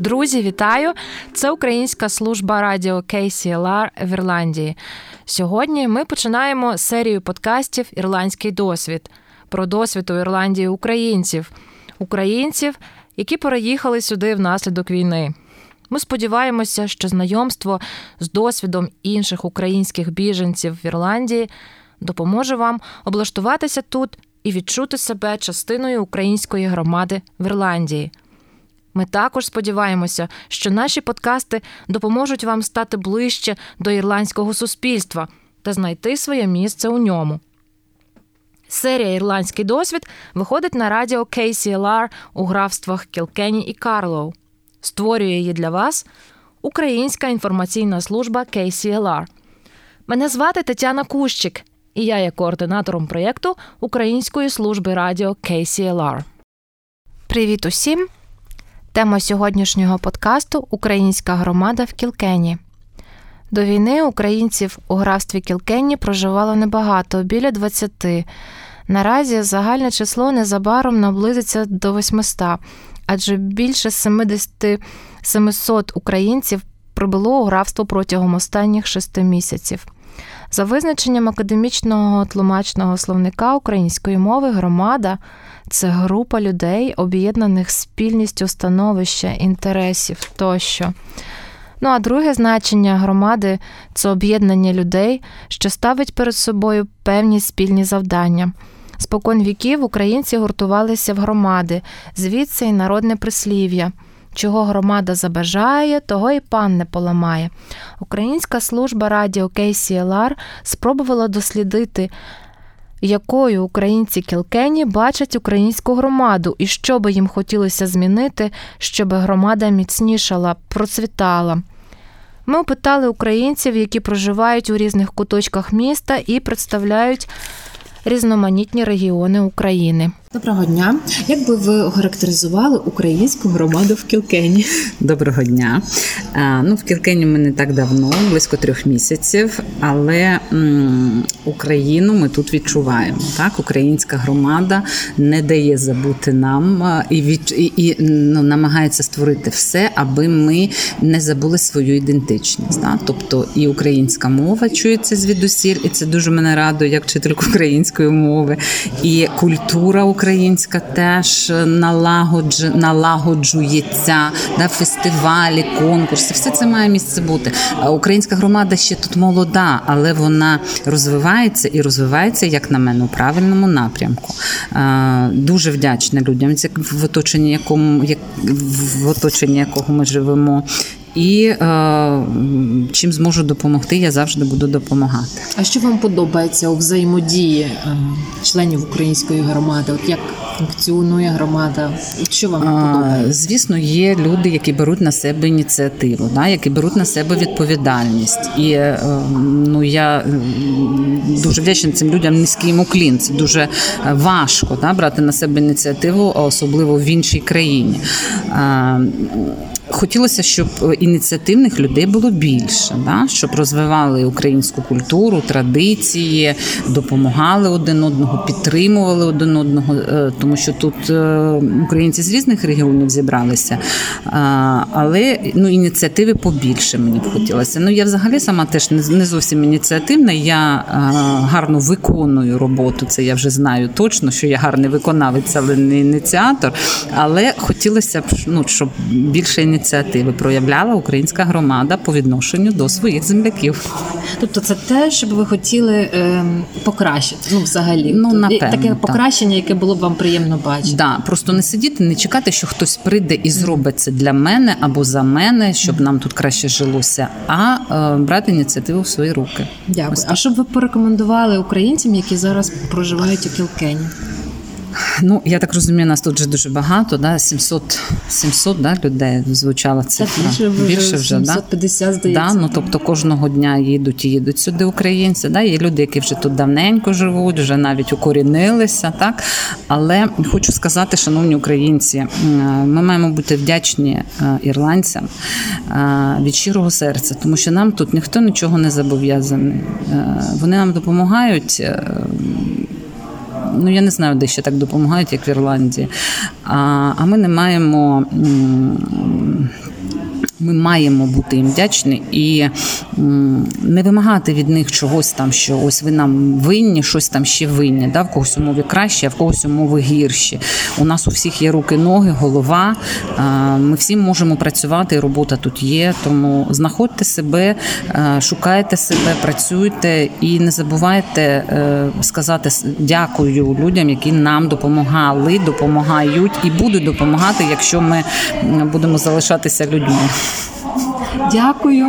Друзі, вітаю! Це українська служба радіо KCLR в Ірландії. Сьогодні ми починаємо серію подкастів Ірландський досвід про досвід у Ірландії українців, українців, які переїхали сюди внаслідок війни. Ми сподіваємося, що знайомство з досвідом інших українських біженців в Ірландії допоможе вам облаштуватися тут і відчути себе частиною української громади в Ірландії. Ми також сподіваємося, що наші подкасти допоможуть вам стати ближче до ірландського суспільства та знайти своє місце у ньому. Серія Ірландський досвід виходить на радіо KCLR у графствах Кілкені і Карлоу. Створює її для вас Українська інформаційна служба KCLR. Мене звати Тетяна Кущик, і я є координатором проєкту Української служби радіо KCLR. Привіт усім! Тема сьогоднішнього подкасту Українська громада в Кілкені. До війни українців у графстві Кілкені проживало небагато, біля 20. Наразі загальне число незабаром наблизиться до 800, адже більше 70 700 українців прибуло у графство протягом останніх шести місяців. За визначенням академічного тлумачного словника української мови, громада це група людей, об'єднаних спільністю становища, інтересів тощо. Ну а друге значення громади це об'єднання людей, що ставить перед собою певні спільні завдання. Спокон віків українці гуртувалися в громади, звідси й народне прислів'я. Чого громада забажає, того і пан не поламає. Українська служба радіо KCLR спробувала дослідити, якою українці Кілкені бачать українську громаду і що би їм хотілося змінити, щоб громада міцнішала, процвітала. Ми опитали українців, які проживають у різних куточках міста і представляють різноманітні регіони України. Доброго дня. Як би ви охарактеризували українську громаду в Кілкені? Доброго дня. Ну, В Кілкені ми не так давно, близько трьох місяців, але м, Україну ми тут відчуваємо. Так, Українська громада не дає забути нам і від і, і ну, намагається створити все, аби ми не забули свою ідентичність. Так? Тобто і українська мова чується звідусіль, і це дуже мене радує, як вчительку української мови, і культура українська теж налагодж, налагоджується да, фестивалі, конкурси. Все це має місце бути. Українська громада ще тут молода, але вона розвивається і розвивається, як на мене, у правильному напрямку. Дуже вдячна людям, в оточенні якому як в оточенні якого ми живемо. І е, чим зможу допомогти, я завжди буду допомагати. А що вам подобається у взаємодії е, членів української громади? От як функціонує громада? Що вам подобається? Звісно, є люди, які беруть на себе ініціативу, да, які беруть на себе відповідальність. І е, ну я дуже вдячна цим людям низький уклін. Це дуже важко да, брати на себе ініціативу, особливо в іншій країні. Хотілося, щоб ініціативних людей було більше, да? щоб розвивали українську культуру, традиції, допомагали один одного, підтримували один одного, е, тому що тут е, українці з різних регіонів зібралися. Але ну, ініціативи побільше мені б хотілося. Ну я взагалі сама теж не зовсім ініціативна. Я гарно виконую роботу. Це я вже знаю точно, що я гарний виконавець, але не ініціатор. Але хотілося б ну, щоб більше ініціатив ініціативи проявляла українська громада по відношенню до своїх земляків. Тобто, це те, що б ви хотіли е, покращити. Ну, взагалі, ну напевно, таке покращення, яке було б вам приємно бачити. Да, просто не сидіти, не чекати, що хтось прийде і зробить це для мене або за мене, щоб нам тут краще жилося, а е, брати ініціативу в свої руки. Дякую. А що б ви порекомендували українцям, які зараз проживають у Кілкені? Ну, я так розумію, нас тут вже дуже багато, да? 700 700 да, людей звучала цифра. більше вже, більше вже 750, да? здається. Да? Ну, тобто кожного дня їдуть і їдуть сюди українці. Да? Є люди, які вже тут давненько живуть, вже навіть укорінилися. Так? Але хочу сказати, шановні українці, ми маємо бути вдячні е, ірландцям е, від щирого серця, тому що нам тут ніхто нічого не зобов'язаний. Е, вони нам допомагають ну я не знаю, де ще так допомагають, як в Ірландії. А а ми не маємо ми маємо бути їм вдячні і не вимагати від них чогось там, що ось ви нам винні, щось там ще винні. Да? В когось умови краще, а в когось умови гірші. У нас у всіх є руки, ноги, голова. Ми всі можемо працювати, і робота тут є. Тому знаходьте себе, шукайте себе, працюйте і не забувайте е, сказати дякую людям, які нам допомагали, допомагають і будуть допомагати, якщо ми будемо залишатися людьми. Дякую.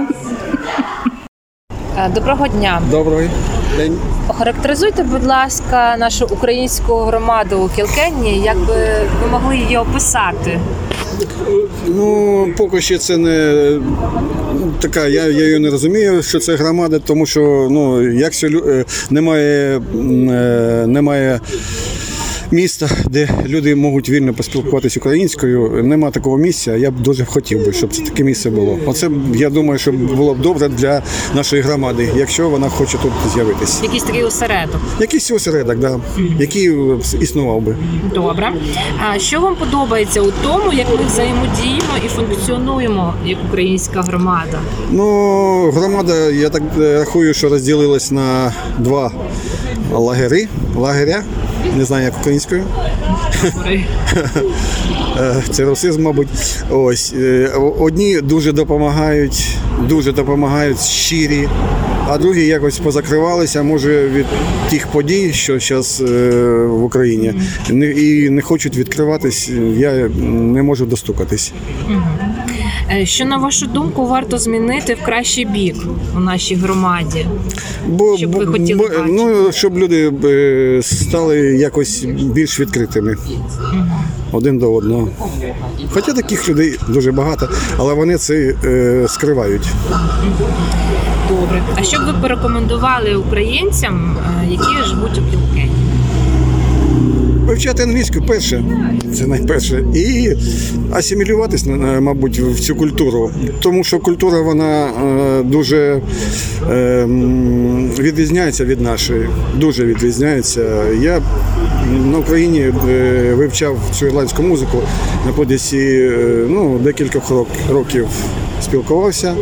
Е, доброго дня. Добрий день. Охарактеризуйте, будь ласка, нашу українську громаду у Кілкенні, як би ви могли її описати. Ну, поки що це не така, я я її не розумію, що це громада, тому що ну, якщо е, немає, е, немає міста, де люди можуть вільно поспілкуватися українською. Нема такого місця. Я б дуже хотів би, щоб це таке місце було. Оце я думаю, що було б добре для нашої громади, якщо вона хоче тут з'явитися. Якийсь такий осередок. Якийсь осередок, да, який існував би. Добре. А що вам подобається у тому, як ми взаємодіємо і функціонуємо як українська громада? Ну, громада, я так рахую, що розділилась на два лагери. Лагеря не знаю, як українською. Е, це русизм, мабуть. Ось е, одні дуже допомагають, дуже допомагають щирі, а другі якось позакривалися, може, від тих подій, що зараз е, в Україні, і не хочуть відкриватись. Я не можу достукатись. Е, що на вашу думку варто змінити в кращий бік у нашій громаді? Бо щоб ви хотіли бо, ну щоб люди е, стали якось більш відкритими один до одного. Хоча таких людей дуже багато, але вони це е, скривають. Добре. А що б ви порекомендували українцям, е, які живуть у Білкені? Вивчати англійську перше, це найперше, і асимілюватись, мабуть, в цю культуру, тому що культура вона е, дуже е, відрізняється від нашої, дуже відрізняється. Я на Україні е, вивчав цю ірландську музику на подісі ну, декілька років спілкувався.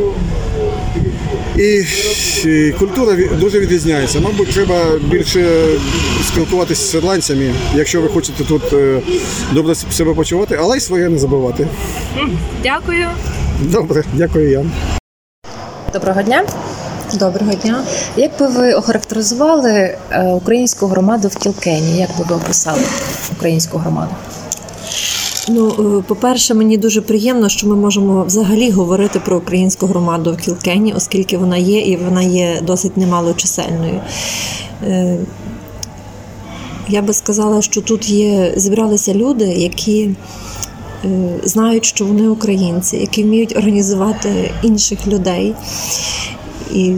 І, культура дуже відрізняється. Мабуть, треба більше спілкуватися з ірландцями, якщо ви хочете тут е, добре себе почувати, але й своє не забувати. Дякую. Добре, дякую я. Доброго дня. Доброго дня. Як би ви охарактеризували е, українську громаду в Кілкені? Як би ви описали українську громаду? Ну, е, по-перше, мені дуже приємно, що ми можемо взагалі говорити про українську громаду в Кілкені, оскільки вона є і вона є досить немалочисельною. Е, я би сказала, що тут є зібралися люди, які е, знають, що вони українці, які вміють організувати інших людей. І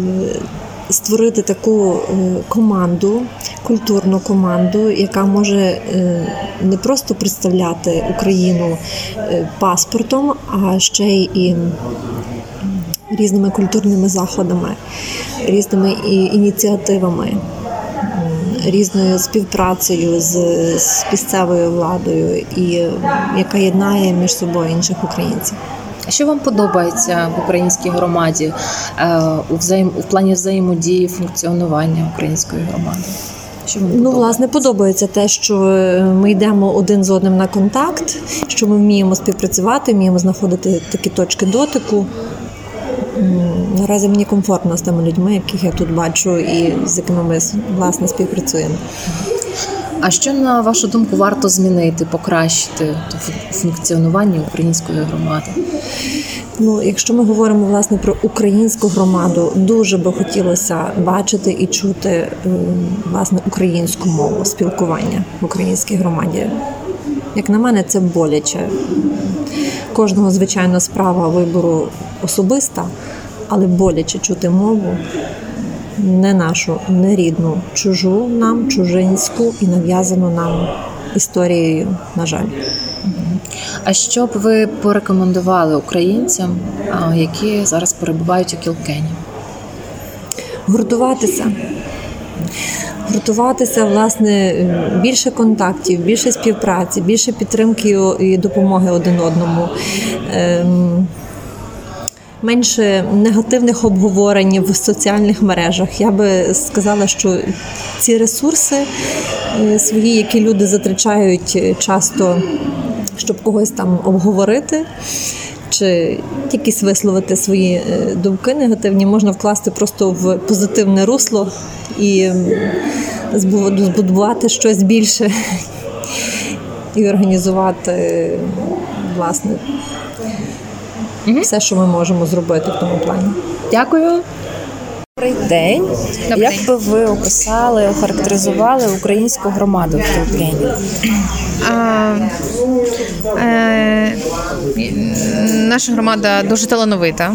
створити таку команду, культурну команду, яка може е, не просто представляти Україну е, паспортом, а ще й різними культурними заходами, різними ініціативами. Різною співпрацею з місцевою владою, і яка єднає між собою інших українців. Що вам подобається в українській громаді е, у взаєм у плані взаємодії функціонування української громади? Що вам ну, власне, подобається те, що е, ми йдемо один з одним на контакт, що ми вміємо співпрацювати, вміємо знаходити такі точки дотику. Наразі мені комфортно з тими людьми, яких я тут бачу, і з якими ми власне співпрацюємо. А що на вашу думку варто змінити, покращити функціонування української громади? Ну, якщо ми говоримо власне про українську громаду, дуже би хотілося бачити і чути е, власне українську мову спілкування в українській громаді. Як на мене, це боляче. Кожного звичайно справа вибору особиста, але боляче чути мову не нашу, не рідну, чужу нам, чужинську і нав'язану нам історією, на жаль. А що б ви порекомендували українцям, які зараз перебувають у Кілкені? Гуртуватися. Гуртуватися, власне, більше контактів, більше співпраці, більше підтримки і допомоги один одному. Менше негативних обговорень в соціальних мережах. Я би сказала, що ці ресурси е, свої, які люди затрачають часто, щоб когось там обговорити. Чи якісь висловити свої е, думки негативні, можна вкласти просто в позитивне русло і збудувати щось більше і організувати власне все, що ми можемо зробити в тому плані. Дякую. Добрий день. Добрий Як би ви описали, охарактеризували українську громаду в Кілкені? А, е, наша громада дуже талановита.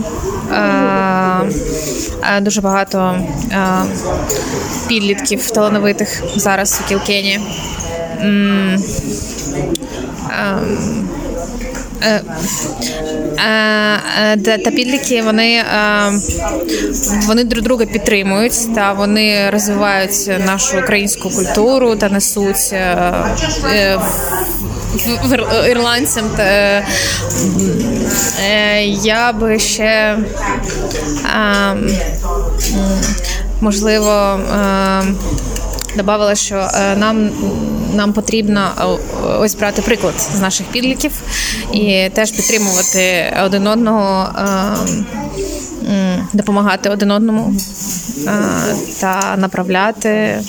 Е, дуже багато е, підлітків талановитих зараз у Кілкені. Ем, е, Та та підлітки вони, е, вони друг друга підтримують та вони розвивають нашу українську культуру та несуть е, е, ірландцям. Е, я би ще е, можливо. Добавила, що е, нам, нам потрібно е, ось брати приклад з наших підліків і теж підтримувати один одного, е, м, допомагати один одному е, та направляти.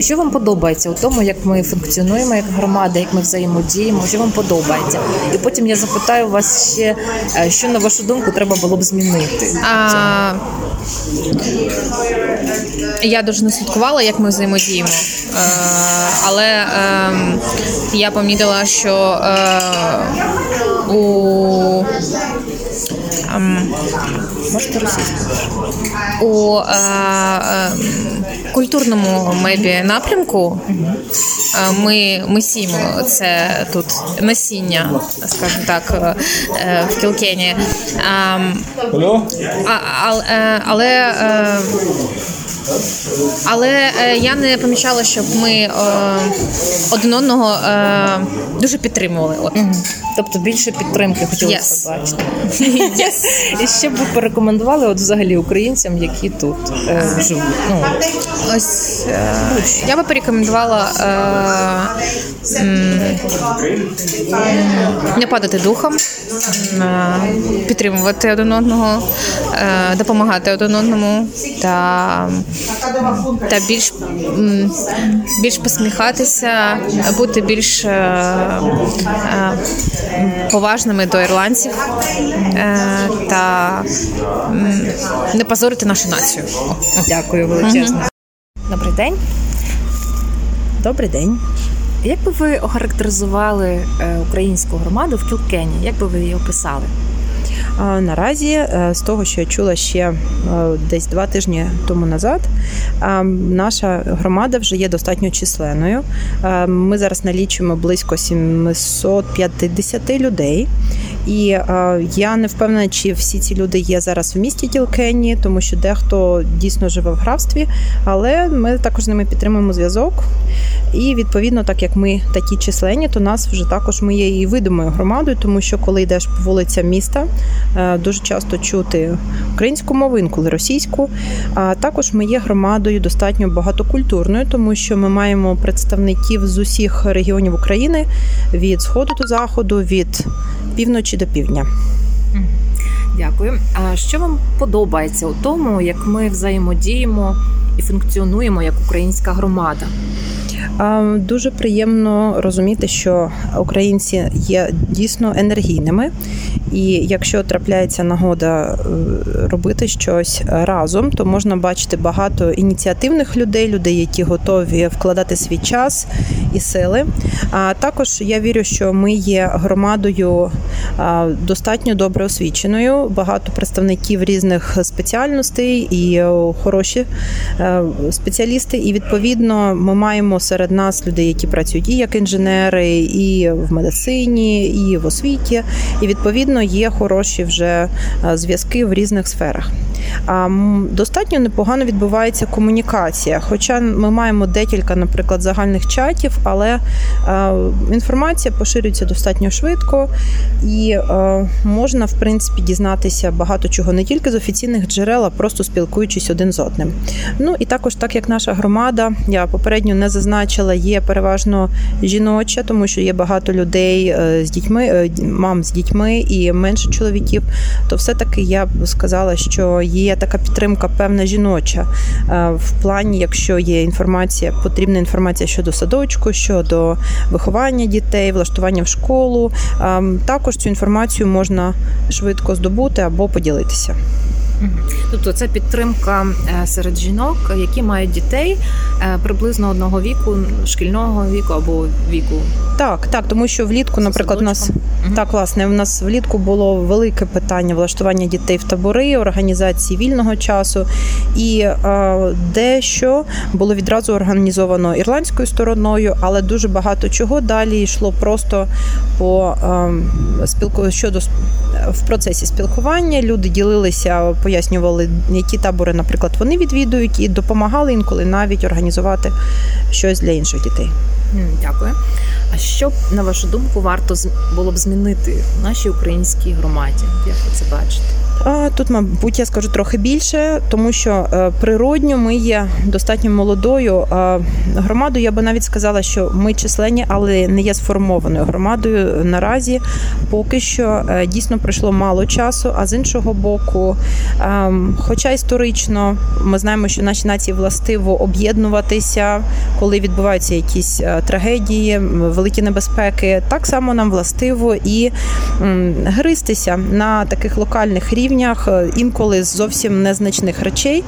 Що вам подобається у тому, як ми функціонуємо як громада, як ми взаємодіємо? Що вам подобається? І потім я запитаю вас ще, е, що на вашу думку треба було б змінити. А, я дуже не слідкувала, як ми взаємодіємо. Е, але е, я помітила, що у ем, Можете російською? у е, е, культурному мебі напрямку е, ми, ми сіємо це тут насіння, скажімо так, е, в Кілкені. Е, а, а, е, але е, але е, я не помічала, щоб ми е, один одного е, дуже підтримували. От. Тобто більше підтримки хотілося Yes. б бачити. І що б ви порекомендували от взагалі українцям, які тут е, живуть? Ну, Ось е, я би порекомендувала е, м, не падати духом, е, підтримувати один одного, допомагати один одному та, та більш, більш посміхатися, бути більш е, е, поважними до ірландців е, та не позорити нашу націю. Дякую величезно. Добрий день. Добрий день. Як би ви охарактеризували е, українську громаду в Кілкені? Як би ви її описали? Наразі, е, з того, що я чула ще е, десь два тижні тому назад, наша громада вже є достатньо численною. Ми зараз налічуємо близько 750 людей. І я не впевнена, чи всі ці люди є зараз в місті Тілкенні, тому що дехто дійсно живе в графстві, але ми також з ними підтримуємо зв'язок. І відповідно, так як ми такі численні, то нас вже також ми є і видимою громадою, тому що коли йдеш по вулицям міста, дуже часто чути українську мову, інколи російську. А також ми є громадою достатньо багатокультурною, тому що ми маємо представників з усіх регіонів України від сходу до заходу, від півночі до півдня. Дякую. А що вам подобається у тому, як ми взаємодіємо і функціонуємо як українська громада? Дуже приємно розуміти, що українці є дійсно енергійними, і якщо трапляється нагода е, робити щось разом, то можна бачити багато ініціативних людей, людей, які готові вкладати свій час і сили. А також я вірю, що ми є громадою достатньо добре освіченою, багато представників різних спеціальностей і е, хороші е, спеціалісти. І відповідно ми маємо серед нас людей, які працюють і як інженери, і в медицині, і в освіті. І відповідно є хороші вже е, зв'язки в різних сферах. Достатньо непогано відбувається комунікація. Хоча ми маємо декілька, наприклад, загальних чатів, але інформація поширюється достатньо швидко і можна, в принципі, дізнатися багато чого не тільки з офіційних джерел, а просто спілкуючись один з одним. Ну і також, так як наша громада, я попередньо не зазначила, є переважно жіноча, тому що є багато людей е, з дітьми, е, мам з дітьми і менше чоловіків. То все-таки я б сказала, що є така підтримка, певна жіноча е, в плані, якщо є інформація, потрібна інформація щодо садочку, щодо виховання дітей, влаштування в школу. Також цю інформацію можна швидко здобути або поділитися. Тобто це підтримка е, серед жінок, які мають дітей е, приблизно одного віку, шкільного віку або віку. Так, так, тому що влітку, наприклад, у нас угу. так власне у нас влітку було велике питання влаштування дітей в табори, організації вільного часу, і е, дещо було відразу організовано ірландською стороною, але дуже багато чого далі йшло просто по е, спілку щодо в процесі спілкування. Люди ділилися по пояснювали, які табори, наприклад, вони відвідують, і допомагали інколи навіть організувати щось для інших дітей. Дякую. А що на вашу думку варто було б змінити в нашій українській громаді? Як ви це бачите? Тут, мабуть, я скажу трохи більше, тому що е, природньо ми є достатньо молодою громадою. Я би навіть сказала, що ми численні, але не є сформованою громадою. Наразі поки що е, дійсно пройшло мало часу. А з іншого боку, ем, хоча історично ми знаємо, що наші нації властиво об'єднуватися, коли відбуваються якісь е, трагедії, великі небезпеки, так само нам властиво і гристися на таких локальних рівнях е, інколи з зовсім незначних речей.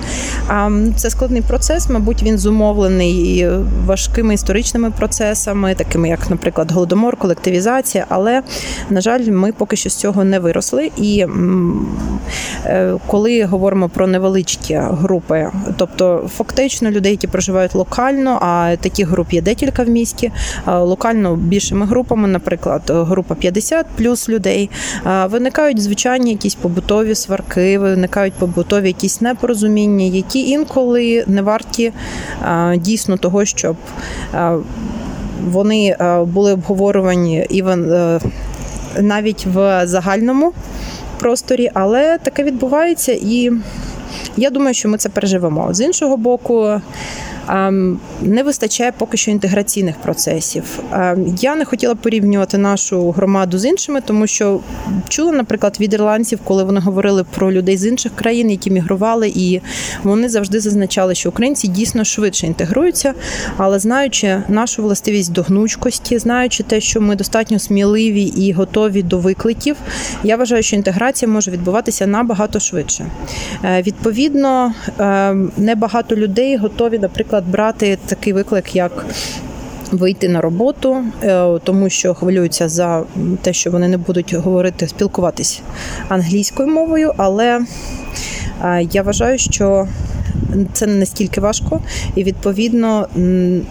Це складний процес, мабуть, він зумовлений важкими історичними процесами, такими як, наприклад, голодомор, колективізація. Але, на жаль, ми поки що з цього не виросли. І е, коли говоримо про невеличкі групи, тобто фактично людей, які проживають локально, а таких груп є декілька в місті, локально більшими групами, наприклад, група 50 плюс людей, виникають звичайні якісь побутові сварки, виникають побутові якісь непорозуміння, які інколи не варті дійсно того, щоб вони були обговорювані івен навіть в загальному просторі, але таке відбувається, і я думаю, що ми це переживемо. З іншого боку. Не вистачає поки що інтеграційних процесів. Я не хотіла порівнювати нашу громаду з іншими, тому що чула, наприклад, від ірландців, коли вони говорили про людей з інших країн, які мігрували, і вони завжди зазначали, що українці дійсно швидше інтегруються, але знаючи нашу властивість до гнучкості, знаючи те, що ми достатньо сміливі і готові до викликів, я вважаю, що інтеграція може відбуватися набагато швидше. Е, відповідно, е, небагато людей готові, наприклад наприклад, брати такий виклик, як Вийти на роботу, е, тому що хвилюються за те, що вони не будуть говорити, спілкуватись англійською мовою, але е, я вважаю, що це не настільки важко, і відповідно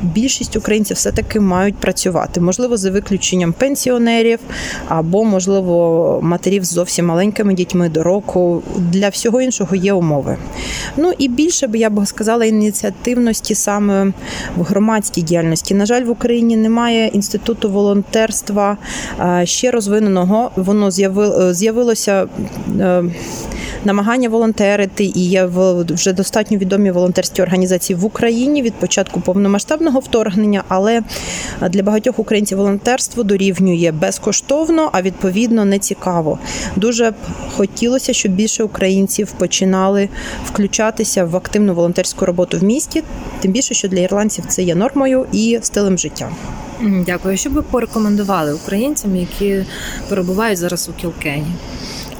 більшість українців все таки мають працювати. Можливо, за виключенням пенсіонерів або, можливо, матерів з зовсім маленькими дітьми до року. Для всього іншого є умови. Ну і більше б я б сказала ініціативності саме в громадській діяльності. На жаль, в Україні немає інституту волонтерства ще розвиненого. Воно з'явилося е, намагання волонтерити, і є вже достатньо відомі волонтерські організації в Україні від початку повномасштабного вторгнення, але для багатьох українців волонтерство дорівнює безкоштовно, а відповідно не цікаво. Дуже б хотілося, щоб більше українців починали включатися в активну волонтерську роботу в місті, тим більше, що для ірландців це є нормою і стилем життя. Дякую. Що би порекомендували українцям, які перебувають зараз у Кілкені?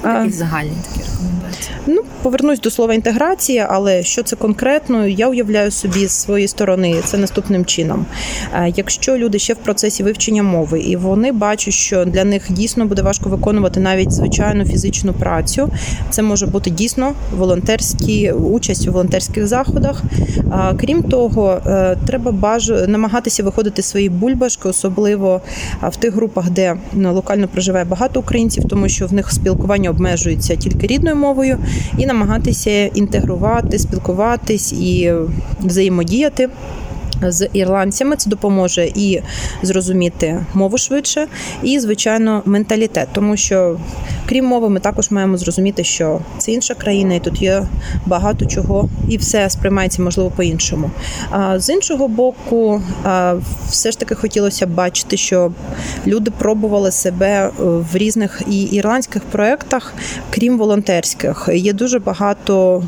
Такі загальні такі рекомендації. Ну, повернусь до слова інтеграція, але що це конкретно, я уявляю собі з своєї сторони це наступним чином. Е, якщо люди ще в процесі вивчення мови, і вони бачать, що для них дійсно буде важко виконувати навіть звичайну фізичну працю, це може бути дійсно волонтерські участь у волонтерських заходах. Крім того, е, треба баж... намагатися виходити з своєї бульбашки, особливо в тих групах, де ну, локально проживає багато українців, тому що в них спілкування обмежуються тільки рідною мовою, і намагатися інтегрувати, спілкуватись і взаємодіяти з ірландцями. Це допоможе і зрозуміти мову швидше, і, звичайно, менталітет, тому що. Крім мови, ми також маємо зрозуміти, що це інша країна, і тут є багато чого, і все сприймається можливо по-іншому. А з іншого боку, все ж таки хотілося бачити, що люди пробували себе в різних і ірландських проєктах, крім волонтерських. Є дуже багато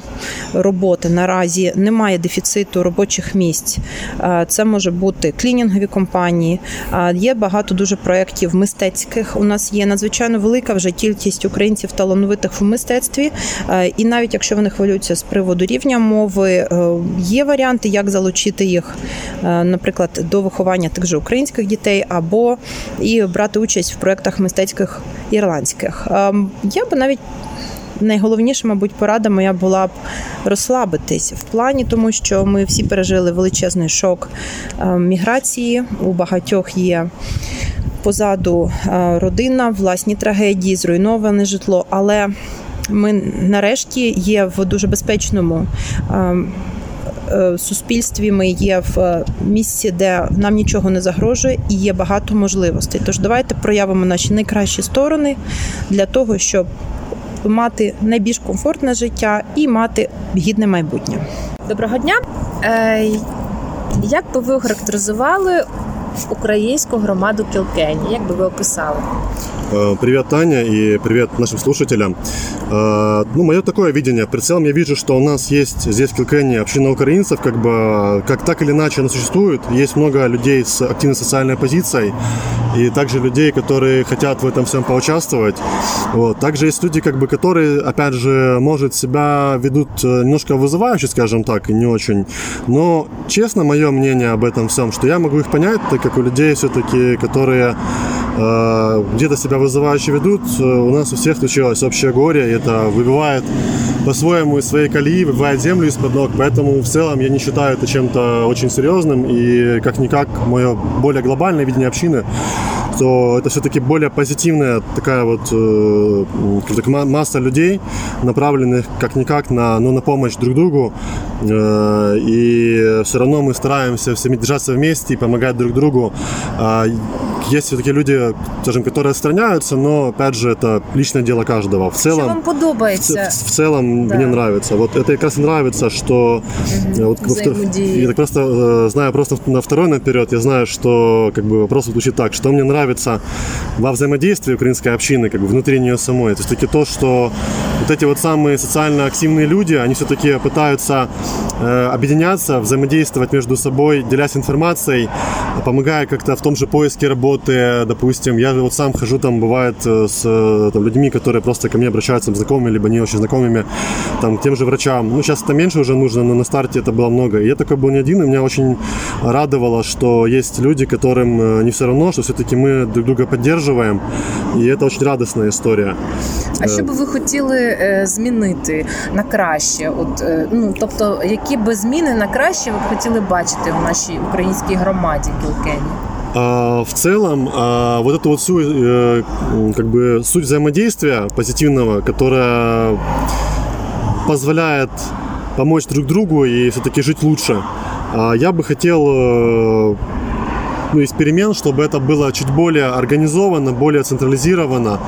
роботи наразі. Немає дефіциту робочих місць. Це може бути клінінгові компанії. Є багато дуже проєктів мистецьких. У нас є надзвичайно велика вже кількість українців талановитих в мистецтві. І навіть якщо вони хвилюються з приводу рівня мови, е, є варіанти, як залучити їх, е, наприклад, до виховання тих же українських дітей, або і брати участь в проєктах мистецьких ірландських. Ем, я би навіть найголовніша, мабуть, порада моя була б розслабитись в плані, тому що ми всі пережили величезний шок е, міграції. У багатьох є. Позаду е, родина, власні трагедії, зруйноване житло. Але ми нарешті є в дуже безпечному е, суспільстві. Ми є в місці, де нам нічого не загрожує, і є багато можливостей. Тож давайте проявимо наші найкращі сторони для того, щоб мати найбільш комфортне життя і мати гідне майбутнє. Доброго дня! Е, як би ви охарактеризували українську громаду Кілкені? Як би ви описали? Э, привет, Таня, и привет нашим слушателям. Э, ну, мое такое видение. В целом я вижу, что у нас есть здесь в Килкене община украинцев, как бы, как так или иначе она существует. Есть много людей с активной социальной позицией, и также людей, которые хотят в этом всем поучаствовать. Вот. Также есть люди, как бы, которые, опять же, может, себя ведут э, немножко вызывающе, скажем так, и не очень. Но, честно, мое мнение об этом всем, что я могу их понять, так как у людей все-таки, которые где-то себя вызывающе ведут. У нас у всех случилось общее горе, и это выбивает по-своему из своей колеи, выбивает землю из-под ног. Поэтому в целом я не считаю это чем-то очень серьезным. И как-никак мое более глобальное видение общины то это все-таки более позитивная такая вот э, масса людей, направленных как-никак на, ну, на помощь друг другу. Э, и все равно мы стараемся всеми держаться вместе и помогать друг другу. Э, есть все-таки люди, скажем, которые отстраняются, но опять же это личное дело каждого. В целом, Що вам подобається? В, в целом да. мне нравится. Вот это как раз нравится, что угу. вот, я так просто э, знаю просто на второй наперед, я знаю, что как бы вопрос звучит так, что мне нравится во взаимодействии украинской общины, как бы внутри нее самой. То есть таки то, что вот эти вот самые социально активные люди, они все-таки пытаются э, объединяться, взаимодействовать между собой, делясь информацией, помогая как-то в том же поиске работы допустим, я вот сам хожу там, бывает, э, с э, там, людьми, которые просто ко мне обращаются, знакомыми, либо не очень знакомыми, там, к тем же врачам. Ну, сейчас это меньше уже нужно, но на старте это было много. И я такой был не один, и меня очень радовало, что есть люди, которым э, не все равно, что все-таки мы друг друга поддерживаем, и это очень радостная история. А що би ви хотіли змінити на краще? От ну тобто, які би зміни на краще ви б хотіли бачити в нашій українській громаді Кілкені? А, в целом, а, вот эту вот всю э, как бы суть взаимодействия позитивного, которая позволяет помочь друг другу и все-таки жить лучше, а, я бы хотел э, ну, из перемен, чтобы это было чуть более организовано, более централизировано,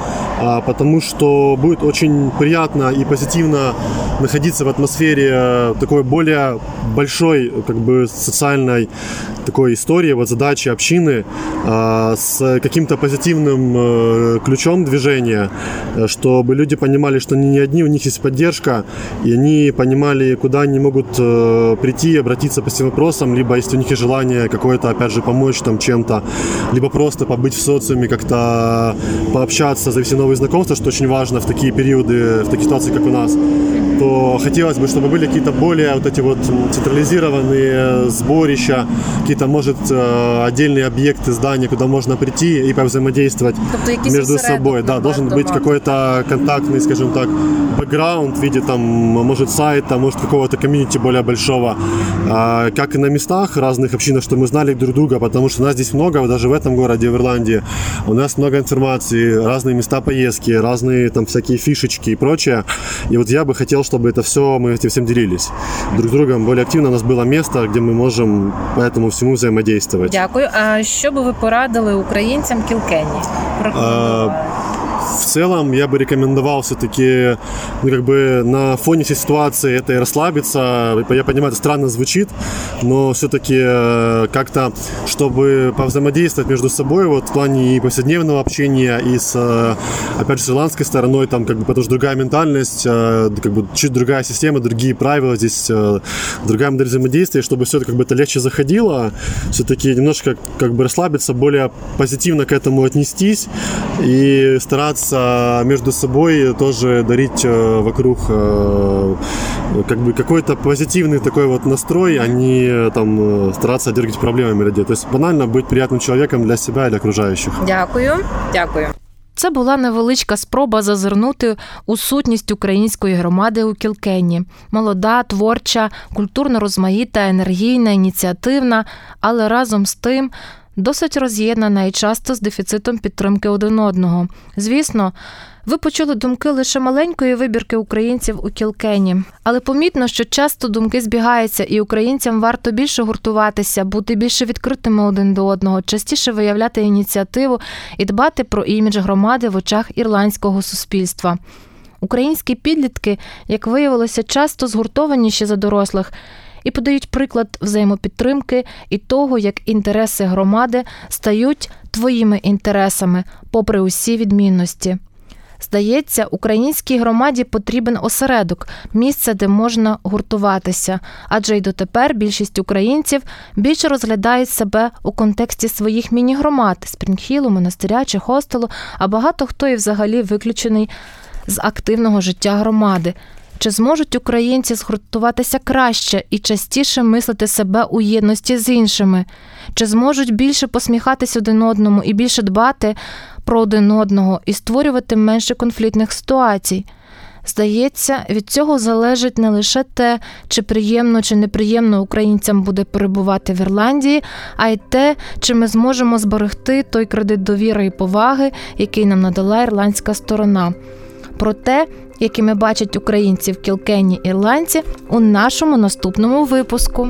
потому что будет очень приятно и позитивно находиться в атмосфере э, такой более большой как бы социальной такой истории, вот задачи общины а, с каким-то позитивным э, ключом движения, чтобы люди понимали, что они не одни, у них есть поддержка, и они понимали, куда они могут э, прийти, обратиться по всем вопросам, либо если у них есть желание какое-то, опять же, помочь там чем-то, либо просто побыть в социуме, как-то пообщаться, завести новые знакомства, что очень важно в такие периоды, в такие ситуации, как у нас. То хотелось бы, чтобы были какие-то более вот эти вот централизированные сборища, какие-то, может, э, отдельные объекты, здания, куда можно прийти и повзаимодействовать Тобто между собой. Да, должен быть какой-то контактный, скажем так, бэкграунд в виде там, может, сайта, может, какого-то комьюнити более большого. А, как и на местах разных общинах, что мы знали друг друга, потому что нас здесь много, даже в этом городе, в Ирландии, у нас много информации, разные места поездки, разные там всякие фишечки и прочее. И вот я бы хотел, чтобы это все, мы этим всем делились друг с другом более активно. У нас было место, где мы можем по этому всему взаимодействовать. Дякую. А що би ви порадили українцям Кілкенні? Порекомендували? В целом я бы рекомендовал все-таки, ну, как бы на фоне всей ситуации это и расслабиться. Я понимаю, это странно звучит, но все-таки как-то, чтобы повзаимодействовать между собой, вот в плане и повседневного общения, и с, опять же, с ирландской стороной, там, как бы, потому что другая ментальность, как бы, чуть другая система, другие правила, здесь другая модель взаимодействия, чтобы все как бы это легче заходило, все-таки немножко как бы расслабиться, более позитивно к этому отнестись и стараться между собой тоже дарить э, вокруг э, как бы какой-то позитивный такой вот настрой, а не там э, стараться дергать проблемами людей. То есть банально быть приятным человеком для себя и для окружающих. Дякую. Дякую. Це була невеличка спроба зазирнути у сутність української громади у Кілкенні. Молода, творча, культурно розмаїта, енергійна, ініціативна, але разом з тим досить роз'єднана і часто з дефіцитом підтримки один одного. Звісно, ви почули думки лише маленької вибірки українців у Кілкені, але помітно, що часто думки збігаються, і українцям варто більше гуртуватися, бути більше відкритими один до одного, частіше виявляти ініціативу і дбати про імідж громади в очах ірландського суспільства. Українські підлітки, як виявилося, часто згуртованіші за дорослих і подають приклад взаємопідтримки і того, як інтереси громади стають твоїми інтересами, попри усі відмінності. Здається, українській громаді потрібен осередок, місце, де можна гуртуватися, адже й дотепер більшість українців більше розглядають себе у контексті своїх міні-громад Спрінгхілу, монастиря чи хостелу, а багато хто і взагалі виключений з активного життя громади. Чи зможуть українці згуртуватися краще і частіше мислити себе у єдності з іншими? Чи зможуть більше посміхатись один одному і більше дбати про один одного і створювати менше конфліктних ситуацій? Здається, від цього залежить не лише те, чи приємно чи неприємно українцям буде перебувати в Ірландії, а й те, чи ми зможемо зберегти той кредит довіри і поваги, який нам надала ірландська сторона про те, якими бачать українців кілкені ірландці у нашому наступному випуску.